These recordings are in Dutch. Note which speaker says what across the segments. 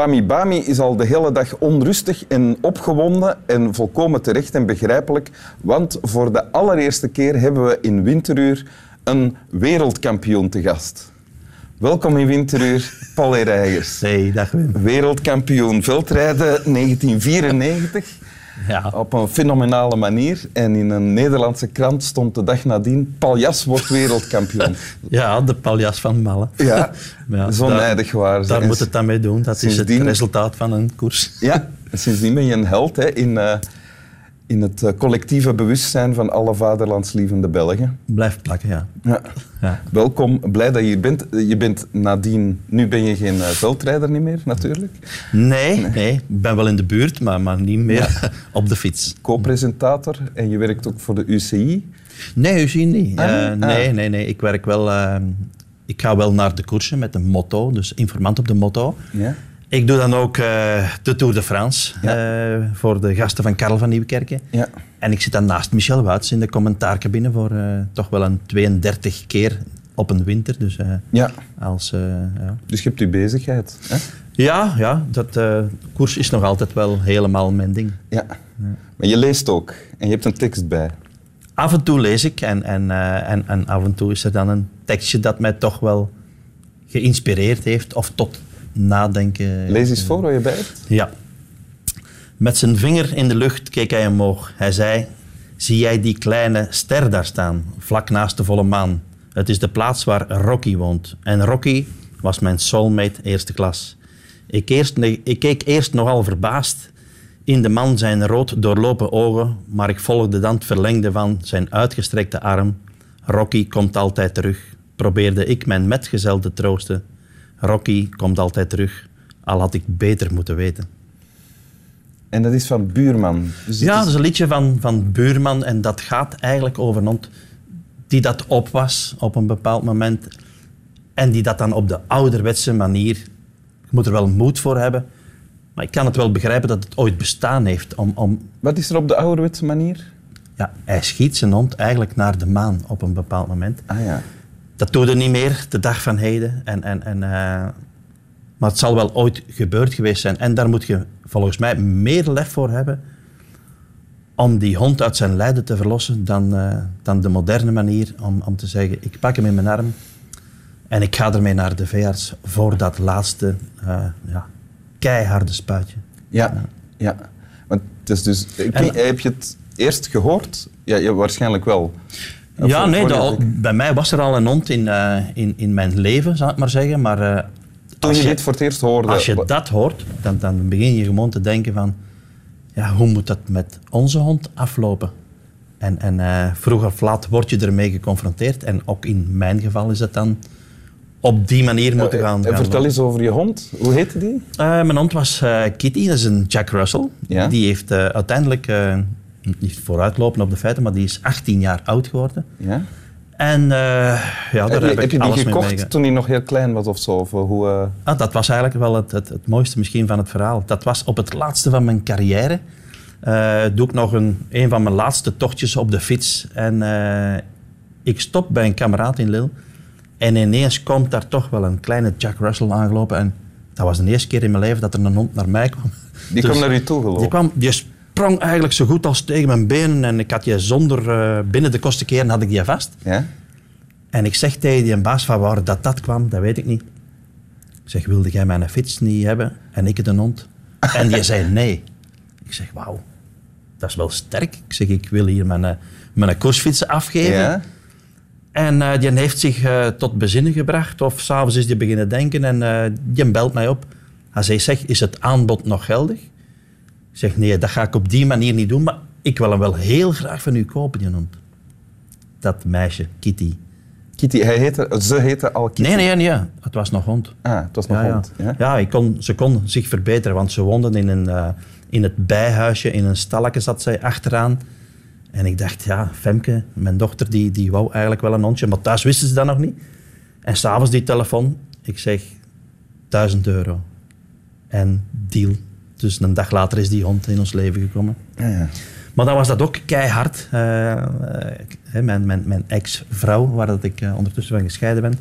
Speaker 1: Swami Bami is al de hele dag onrustig en opgewonden en volkomen terecht en begrijpelijk, want voor de allereerste keer hebben we in Winteruur een wereldkampioen te gast. Welkom in Winteruur, Paul Reigers.
Speaker 2: Hey, dag Wim.
Speaker 1: Wereldkampioen veldrijden 1994
Speaker 2: Ja.
Speaker 1: op een fenomenale manier. En in een Nederlandse krant stond de dag nadien, Paljas wordt wereldkampioen.
Speaker 2: ja, de paljas van Malle.
Speaker 1: Ja,
Speaker 2: Ja,
Speaker 1: zo nijdig waren ze.
Speaker 2: Daar moet het dan mee doen. Dat is het resultaat van een koers.
Speaker 1: Ja, sindsdien ben je een held hè, in, eh, in het eh, collectieve bewustzijn van alle vaderlandslievende Belgen.
Speaker 2: Blijf plakken, ja.
Speaker 1: Ja.
Speaker 2: ja.
Speaker 1: Welkom, blij dat je hier bent. Je bent nadien, nu ben je geen eh, veldrijder niet meer natuurlijk.
Speaker 2: Nee, nee, ik ben wel in de buurt, maar, maar niet meer op de fiets.
Speaker 1: Co-presentator en je werkt ook voor de UCI.
Speaker 2: Nee, u ziet niet.
Speaker 1: Ah,
Speaker 2: Eh,
Speaker 1: nee?
Speaker 2: nee,
Speaker 1: Ah.
Speaker 2: nee, nee. Ik werk wel... eh, ik ga wel naar de koersen met een motto, dus informant op de motto.
Speaker 1: Ja.
Speaker 2: Ik doe dan ook eh, de Tour de France eh, voor de gasten van Karel van Nieuwkerken.
Speaker 1: Ja.
Speaker 2: En ik zit dan naast Michel Wuits in de commentaarcabine voor eh, toch wel een 32 keer op een winter. Dus
Speaker 1: ja,
Speaker 2: als... ja.
Speaker 1: dus je hebt je bezigheid. Hè?
Speaker 2: ja, ja, dat koers is nog altijd wel helemaal mijn ding.
Speaker 1: Ja. Maar je leest ook en je hebt een tekst bij.
Speaker 2: Af en toe lees ik en, en, en, en af en toe is er dan een tekstje dat mij toch wel geïnspireerd heeft of tot nadenken.
Speaker 1: Lees eens voor wat je bij hebt.
Speaker 2: Ja. Met zijn vinger in de lucht keek hij omhoog. Hij zei: Zie jij die kleine ster daar staan, vlak naast de volle maan? Het is de plaats waar Rocky woont. En Rocky was mijn soulmate eerste klas. Ik, eerst, ik keek eerst nogal verbaasd in de man zijn rood doorlopen ogen, maar ik volgde dan het verlengde van zijn uitgestrekte arm. Rocky komt altijd terug, probeerde ik mijn metgezel te troosten. Rocky komt altijd terug, al had ik beter moeten weten.
Speaker 1: En dat is van Buurman. Dus
Speaker 2: Ja, dat is een liedje van, van Buurman en dat gaat eigenlijk over een hond die dat op was op een bepaald moment en die dat dan op de ouderwetse manier, je moet er wel moed voor hebben, maar ik kan het wel begrijpen dat het ooit bestaan heeft om, om
Speaker 1: Wat is er op de ouderwetse manier?
Speaker 2: ja, hij schiet zijn hond eigenlijk naar de maan op een bepaald moment.
Speaker 1: Ah ja.
Speaker 2: Dat doet er niet meer, de dag van heden. En, en, en, eh, maar het zal wel ooit gebeurd geweest zijn. En daar moet je volgens mij meer lef voor hebben om die hond uit zijn lijden te verlossen dan, eh, dan de moderne manier om, om te zeggen, ik pak hem in mijn arm en ik ga ermee naar de veearts voor dat laatste eh, ja, keiharde spuitje.
Speaker 1: Ja, ja. Want het is dus... Ik
Speaker 2: En-
Speaker 1: heb je het eerst gehoord? Ja, je, waarschijnlijk wel.
Speaker 2: Ja, nee, dat- bij mij was er al een hond in, eh, in, in mijn leven, zal ik maar zeggen. Maar eh,
Speaker 1: Toen
Speaker 2: als
Speaker 1: je
Speaker 2: je-
Speaker 1: dit voor het eerst hoorde...
Speaker 2: Als je dat hoort, dan, dan begin je gewoon te denken van... Ja, hoe moet dat met onze hond aflopen? En, en eh, vroeg of laat word je ermee geconfronteerd. En ook in mijn geval is het dan op die manier moeten gaan. gaan
Speaker 1: vertel eens over je hond. Hoe heette die?
Speaker 2: Mijn hond was Kitty, dat is een Jack Russell.
Speaker 1: Ja.
Speaker 2: Die heeft uiteindelijk, eh, niet vooruitlopen op de feiten, maar die is 18 jaar oud geworden.
Speaker 1: Ja.
Speaker 2: En eh, ja, daar
Speaker 1: heb je,
Speaker 2: heb,
Speaker 1: je die gekocht toen hij nog heel klein was of zo? Of eh, hoe, eh,
Speaker 2: Ah, dat was eigenlijk wel het, het, het mooiste misschien van het verhaal. Dat was op het laatste van mijn carrière. Doe ik nog een, een van mijn laatste tochtjes op de fiets. En ik stop bij een kameraad in Lille. En ineens komt daar toch wel een kleine Jack Russell aangelopen. En dat was de eerste keer in mijn leven dat er een hond naar mij kwam.
Speaker 1: die
Speaker 2: Dus
Speaker 1: kwam naar u toe gelopen?
Speaker 2: Die, kwam, die sprong eigenlijk zo goed als tegen mijn benen. En ik had je zonder eh, binnen de kosten keren had ik die vast.
Speaker 1: Ja?
Speaker 2: En ik zeg tegen die baas van waar dat, dat kwam, dat weet ik niet. Ik zeg, wilde jij mijn fiets niet hebben en ik het een hond? En die zei nee. Ik zeg, wauw, dat is wel sterk. Ik zeg, ik wil hier mijn, eh, mijn koersfietsen afgeven.
Speaker 1: Ja?
Speaker 2: En eh, die heeft zich tot bezinnen gebracht. Of s'avonds is die beginnen denken en eh, die belt mij op. Hij zei, zeg, is het aanbod nog geldig? Ik zeg, nee, dat ga ik op die manier niet doen. Maar ik wil hem wel heel graag van u kopen, die hond. Dat meisje, Kitty.
Speaker 1: Kitty, hij heette, ze heette al Kitty.
Speaker 2: Nee, nee, nee. Het was nog hond.
Speaker 1: Ah, het was nog
Speaker 2: Ja,
Speaker 1: hond. Ja?
Speaker 2: ja ik kon, ze kon zich verbeteren, want ze woonden in, een, eh, in het bijhuisje, in een stalletje zat zij achteraan. En ik dacht, ja, Femke, mijn dochter, die, die wou eigenlijk wel een hondje, maar thuis wisten ze dat nog niet. En s'avonds die telefoon, ik zeg, 1000 euro. En deal. Dus een dag later is die hond in ons leven gekomen.
Speaker 1: Ja, ja.
Speaker 2: Maar dan was dat ook keihard. Eh, eh, mijn mijn, mijn ex-vrouw, waar dat ik eh, ondertussen van gescheiden ben,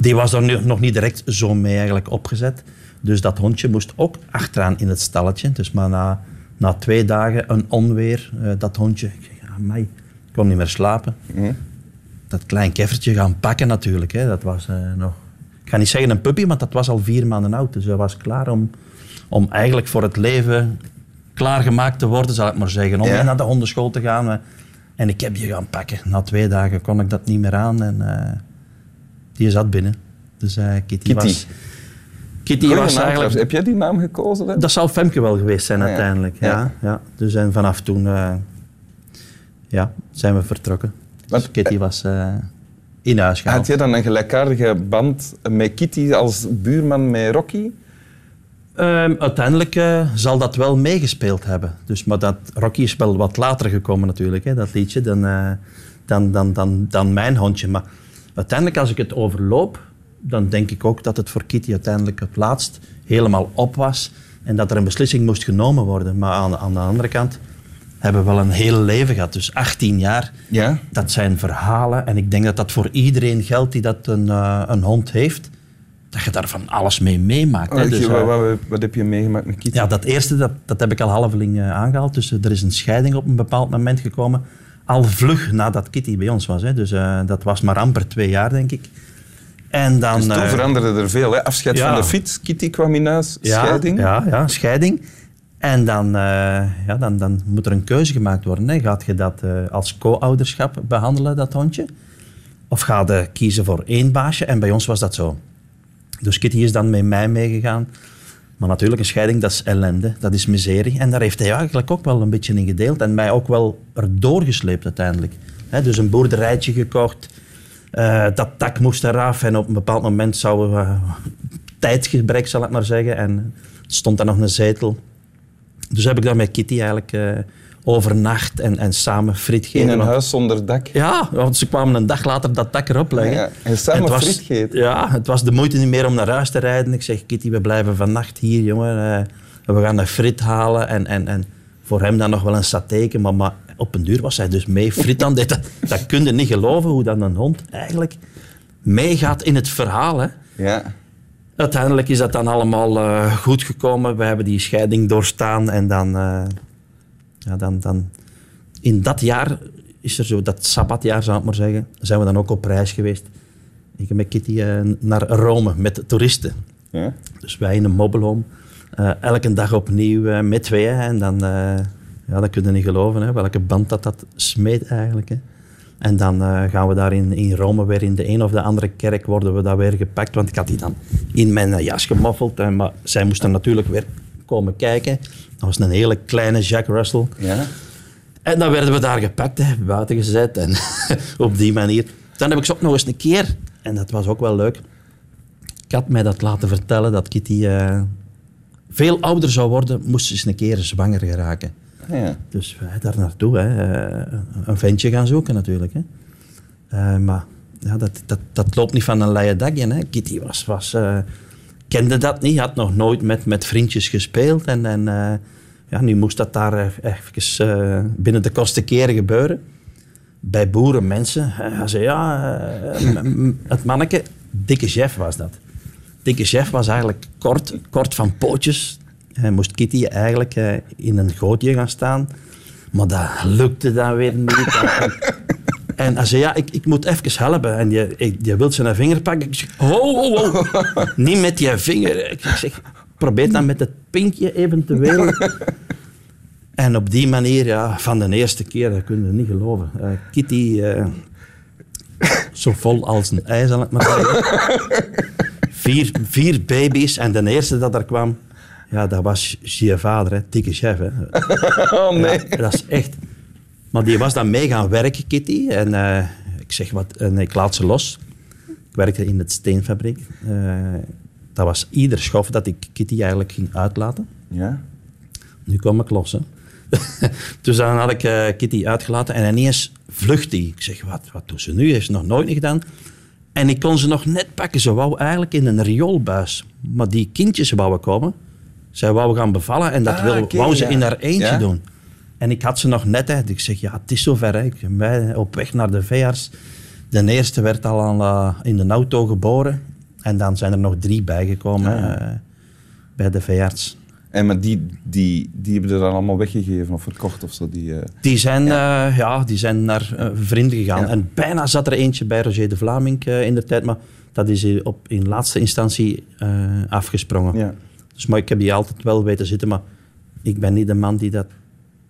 Speaker 2: Die was er nu nog niet direct zo mee eigenlijk opgezet. Dus dat hondje moest ook achteraan in het stalletje. Dus maar na, na twee dagen een onweer, dat hondje... Ik mij, ik kon niet meer slapen. Dat klein keffertje gaan pakken natuurlijk. Hè. Dat was nog... Ik ga niet zeggen een puppy, maar dat was al vier maanden oud. Dus hij was klaar om, om eigenlijk voor het leven klaargemaakt te worden, zal ik maar zeggen. Om
Speaker 1: Ja.
Speaker 2: naar de hondenschool te gaan. En ik heb die gaan pakken. Na twee dagen kon ik dat niet meer aan. En eh, die zat binnen. Dus eh, Kitty,
Speaker 1: Kitty.
Speaker 2: was... Kitty
Speaker 1: Goeie
Speaker 2: was eigenlijk...
Speaker 1: Heb jij die naam gekozen?
Speaker 2: Dat zal Femke wel geweest zijn
Speaker 1: Ah, ja.
Speaker 2: uiteindelijk. Ja.
Speaker 1: Ja.
Speaker 2: Ja, Dus en vanaf toen eh, ja, zijn we vertrokken.
Speaker 1: Want,
Speaker 2: Dus Kitty was in huis gehaald.
Speaker 1: Had je dan een gelijkaardige band met Kitty als buurman met Rocky?
Speaker 2: Ehm, uiteindelijk eh, zal dat wel meegespeeld hebben. Dus, maar dat, Rocky is wel wat later gekomen natuurlijk, hè, dat liedje, dan, eh, dan, dan, dan, dan mijn hondje. Maar uiteindelijk, als ik het overloop, dan denk ik ook dat het voor Kitty uiteindelijk het laatst helemaal op was en dat er een beslissing moest genomen worden. Maar aan, aan de andere kant hebben we wel een heel leven gehad. Dus 18 jaar,
Speaker 1: Ja.
Speaker 2: dat zijn verhalen. En ik denk dat dat voor iedereen geldt die dat een, eh, een hond heeft. Dat je daar van alles mee meemaakt.
Speaker 1: Wat,
Speaker 2: Dus,
Speaker 1: wat,
Speaker 2: eh,
Speaker 1: wat, wat heb je meegemaakt met Kitty?
Speaker 2: ja, dat eerste, dat, dat heb ik al halveling eh, aangehaald. Dus er is een scheiding op een bepaald moment gekomen. Al vlug nadat Kitty bij ons was. Hè. Dus dat was maar amper twee jaar, denk ik. En dan...
Speaker 1: Dus toen veranderde er veel. Hè? Afscheid
Speaker 2: ja.
Speaker 1: van de fiets, Kitty kwam in huis,
Speaker 2: ja,
Speaker 1: scheiding.
Speaker 2: Ja, ja, scheiding. En dan, eh, ja, dan, dan moet er een keuze gemaakt worden. Hè. Gaat je dat eh, als co-ouderschap behandelen, dat hondje? Of ga je kiezen voor één baasje? En bij ons was dat zo. Dus Kitty is dan met mij meegegaan. Maar natuurlijk, een scheiding, dat is ellende. Dat is miserie. En daar heeft hij eigenlijk ook wel een beetje in gedeeld. En mij ook wel erdoor gesleept uiteindelijk. Dus een boerderijtje gekocht. Eh, dat dak moest eraf. En op een bepaald moment zou we... tijdgebrek, zal ik maar zeggen. En stond daar nog een zetel. Dus heb ik daar met Kitty eigenlijk eh, overnacht en, en samen friet gegeten.
Speaker 1: In een
Speaker 2: Want-
Speaker 1: huis zonder dak.
Speaker 2: ja, want ze kwamen een dag later dat dak erop leggen.
Speaker 1: Ja, en samen
Speaker 2: Het was-
Speaker 1: friet gegeten.
Speaker 2: Ja, het was de moeite niet meer om naar huis te rijden. Ik zeg, Kitty, we blijven vannacht hier, jongen. Eh, we gaan een frit halen en, en, en voor hem dan nog wel een satéken. Maar, maar op een duur was hij dus mee frit aan dit. Dat, dat kun je niet geloven, hoe dan een hond eigenlijk meegaat in het verhaal. Hè.
Speaker 1: Ja.
Speaker 2: Uiteindelijk is dat dan allemaal eh, goed gekomen. We hebben die scheiding doorstaan en dan, eh, ja, dan, dan... In dat jaar is er zo, dat sabbatjaar zou ik maar zeggen, zijn we dan ook op reis geweest. Ik heb met Kitty eh, naar Rome met toeristen.
Speaker 1: ja.
Speaker 2: Dus wij in een mobielhome. elke dag opnieuw met tweeën. En dan, ja, dat kun je niet geloven, hè, welke band dat, dat smeet eigenlijk. Hè. En dan eh, gaan we daar in, in Rome weer in de een of de andere kerk worden we daar weer gepakt. Want ik had die dan in mijn eh, jas gemoffeld. En, maar zij moesten natuurlijk weer komen kijken. Dat was een hele kleine Jack Russell.
Speaker 1: ja.
Speaker 2: En dan werden we daar gepakt, hè, buiten gezet. En op die manier. Dan heb ik ze ook nog eens een keer, en dat was ook wel leuk. Ik had mij dat laten vertellen dat Kitty eh, veel ouder zou worden, moest ze eens een keer zwanger geraken. Dus wij daar naartoe, eh, een ventje gaan zoeken natuurlijk. Hè. Eh, maar ja, dat, dat, dat loopt niet van een leien dakje. Hè. Kitty was, was, eh, kende dat niet, had nog nooit met, met vriendjes gespeeld. En, en eh, ja, nu moest dat daar eh, even eh, binnen de kortste keren gebeuren. Bij boeren, mensen. Eh, Hij zei, ja, eh, het manneke, dikke chef was dat. Dikke chef was eigenlijk kort, kort van pootjes. Hij moest Kitty eigenlijk eh, in een gootje gaan staan. Maar dat lukte dan weer niet. En, hij zei, ja, ik, ik moet even helpen. En je, je wilt zijn vinger pakken. Ik zeg, ho, ho, ho. Niet met je vinger. Ik zeg, probeer dan met het pinkje eventueel. En op die manier, ja, van de eerste keer, dat kun je niet geloven. Eh, Kitty, eh, zo vol als een ei, zal ik maar zeggen. Vier, vier baby's en de eerste dat er kwam, ja, dat was je vader, hè, dikke chef. Hè.
Speaker 1: Oh nee.
Speaker 2: Ja, dat is echt. Maar die was dan mee gaan werken, Kitty. En eh, ik zeg wat, en ik laat ze los. Ik werkte in het steenfabriek. Eh, dat was ieder schof dat ik Kitty eigenlijk ging uitlaten.
Speaker 1: Ja.
Speaker 2: Nu kwam ik los. Hè. dus dan had ik eh, Kitty uitgelaten en ineens vlucht die. Ik zeg, wat, wat doet ze nu? Heeft ze nog nooit niet gedaan. En ik kon ze nog net pakken. Ze wou eigenlijk in een rioolbuis. Maar die kindjes wouden komen. Zij wou gaan bevallen en dat
Speaker 1: Ah,
Speaker 2: wil, wou ze
Speaker 1: ja.
Speaker 2: in haar eentje doen. En ik had ze nog net. Ik zeg, ja, het is zover. Hè. Ik ben op weg naar de veearts. De eerste werd al aan, eh, in de auto geboren. En dan zijn er nog drie bijgekomen eh, bij de veearts.
Speaker 1: En maar die, die, die hebben er dan allemaal weggegeven of verkocht of zo? Die, eh,
Speaker 2: Die zijn, ja. ja, die zijn naar vrienden gegaan.
Speaker 1: Ja.
Speaker 2: En bijna zat er eentje bij Roger de Vlaming in de tijd, maar dat is op, in laatste instantie afgesprongen. Dus, maar ik heb die altijd wel weten zitten, maar ik ben niet de man die dat,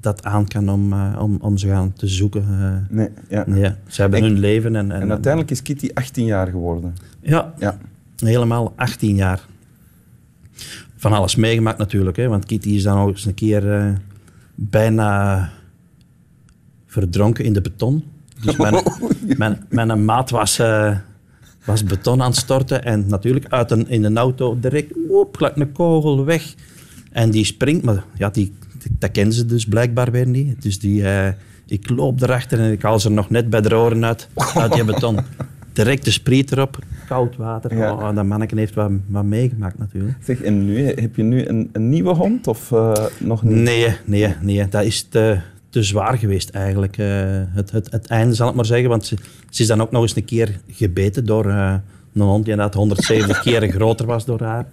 Speaker 2: dat aan kan om, eh, om, om ze gaan te zoeken. eh.
Speaker 1: Nee, ja.
Speaker 2: nee, ze hebben
Speaker 1: En-
Speaker 2: hun leven en, en,
Speaker 1: En uiteindelijk is Kitty 18 jaar geworden.
Speaker 2: ja,
Speaker 1: Ja.
Speaker 2: helemaal 18 jaar. Van alles meegemaakt natuurlijk, hè, want Kitty is dan ook eens een keer eh, bijna verdronken in de beton. Dus mijn, mijn, mijn maat was, was beton aan het storten en natuurlijk uit een, in een auto direct gelijk een kogel weg. En die springt, maar ja, die, dat kennen ze dus blijkbaar weer niet. Dus die, eh, ik loop erachter en ik haal ze nog net bij de oren uit, uit die beton. Direct de spriet erop, koud water.
Speaker 1: Ja.
Speaker 2: Oh, dat manneke heeft wat, wat meegemaakt natuurlijk.
Speaker 1: Zeg, en nu, heb je nu een, een nieuwe hond of eh, nog niet?
Speaker 2: Nee, nee, nee. Dat is te, te zwaar geweest eigenlijk. eh, het, het, het einde zal ik maar zeggen. Want ze, ze is dan ook nog eens een keer gebeten door eh, een hond die inderdaad 170 keer groter was door haar.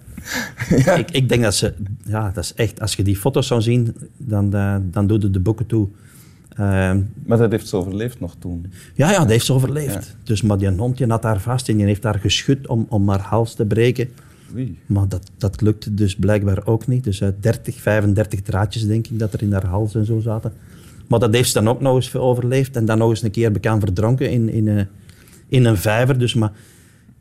Speaker 2: Ik, ik denk dat ze... Ja, dat is echt... Als je die foto's zou zien, dan, eh, dan doet het de boeken toe. Eh,
Speaker 1: Maar dat heeft ze overleefd nog toen.
Speaker 2: ja, ja, dat heeft ze overleefd.
Speaker 1: Ja.
Speaker 2: Dus, maar die hond die had haar vast en die heeft haar geschud om, om haar hals te breken.
Speaker 1: Oei.
Speaker 2: Maar dat, dat lukte dus blijkbaar ook niet. Dus uit 30, 35 draadjes denk ik dat er in haar hals en zo zaten. Maar dat heeft ze dan ook nog eens overleefd. En dan nog eens een keer bekend verdronken in, in, een, in een vijver. Dus maar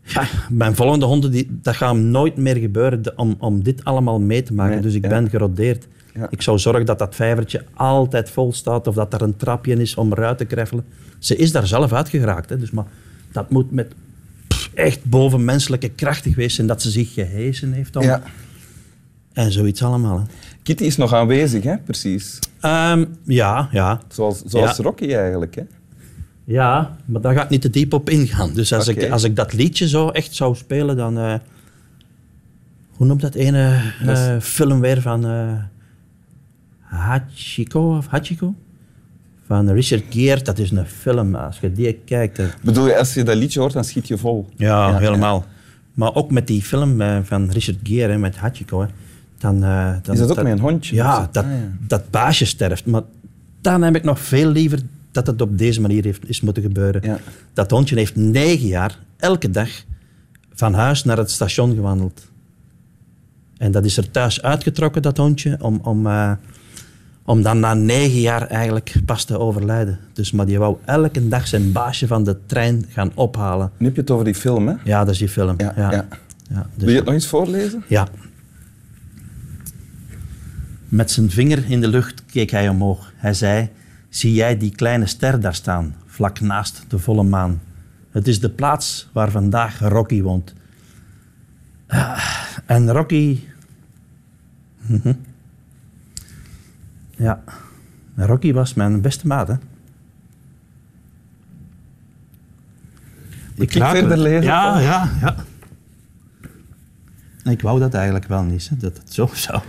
Speaker 2: ja, mijn volgende honden, die, dat gaat nooit meer gebeuren de- om, om dit allemaal mee te maken.
Speaker 1: Nee,
Speaker 2: dus ik
Speaker 1: ja.
Speaker 2: ben gerodeerd.
Speaker 1: Ja.
Speaker 2: Ik zou zorgen dat dat vijvertje altijd vol staat. Of dat er een trapje is om eruit te kreffelen. Ze is daar zelf uitgeraakt. Hè, dus maar dat moet met echt bovenmenselijke krachten geweest zijn dat ze zich gehezen heeft. Om,
Speaker 1: Ja.
Speaker 2: En zoiets allemaal. Hè.
Speaker 1: Kitty is nog aanwezig, hè? precies.
Speaker 2: Ehm, ja, ja.
Speaker 1: Zoals, zoals
Speaker 2: Ja.
Speaker 1: Rocky eigenlijk. Hè?
Speaker 2: Ja, maar daar ga ik niet te diep op ingaan. Dus als, ik, als ik dat liedje zo echt zou spelen, dan... eh, hoe noemt dat ene
Speaker 1: Dat is-
Speaker 2: eh, film weer van... eh Hachiko of Hachiko? Van Richard Gere. Dat is een film. Als je die kijkt...
Speaker 1: Bedoel je, als je dat liedje hoort, dan schiet je vol.
Speaker 2: Ja,
Speaker 1: Ja,
Speaker 2: helemaal. Maar ook met die film eh, van Richard Gere, hè, met Hachiko, hè, dan, eh, dan...
Speaker 1: Is dat ook met een hondje?
Speaker 2: Ja, dat,
Speaker 1: Ah, ja.
Speaker 2: dat baasje sterft. Maar dan heb ik nog veel liever dat het op deze manier heeft, is moeten gebeuren.
Speaker 1: Ja.
Speaker 2: Dat hondje heeft negen jaar, elke dag, van huis naar het station gewandeld. En dat is er thuis uitgetrokken, dat hondje, om, om, eh, om dan na negen jaar eigenlijk pas te overlijden. Dus, maar die wou elke dag zijn baasje van de trein gaan ophalen.
Speaker 1: Nu heb je het over die film, hè?
Speaker 2: Ja, dat is die film.
Speaker 1: Ja,
Speaker 2: Ja,
Speaker 1: ja.
Speaker 2: ja. dus-
Speaker 1: Wil je het nog eens voorlezen?
Speaker 2: ja. Met zijn vinger in de lucht keek hij omhoog. Hij zei, zie jij die kleine ster daar staan, vlak naast de volle maan? Het is de plaats waar vandaag Rocky woont. Ah, en Rocky... Mhm. Ja, Rocky was mijn beste maat, hè.
Speaker 1: ik
Speaker 2: raak
Speaker 1: verder lezen,
Speaker 2: Ja, ja, ja. Ik wou dat eigenlijk wel niet, hè, dat het zo zou.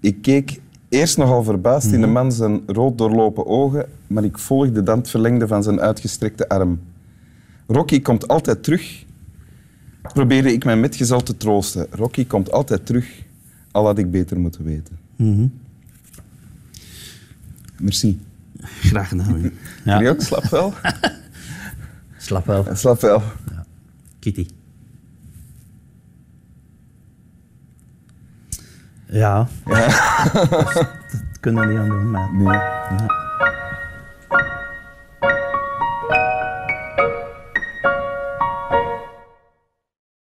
Speaker 1: Ik keek eerst nogal verbaasd in de
Speaker 2: Mhm.
Speaker 1: man zijn rood doorlopen ogen, maar ik volgde dan het verlengde van zijn uitgestrekte arm. Rocky komt altijd terug, probeerde ik mijn metgezel te troosten. Rocky komt altijd terug, al had ik beter moeten weten.
Speaker 2: Mhm.
Speaker 1: Merci.
Speaker 2: Graag gedaan. Ja.
Speaker 1: Jullie ook? Slap wel?
Speaker 2: Slap wel.
Speaker 1: Slap wel.
Speaker 2: Kitty. Ja. dat kunnen we niet aan doen, maar...
Speaker 1: Nee.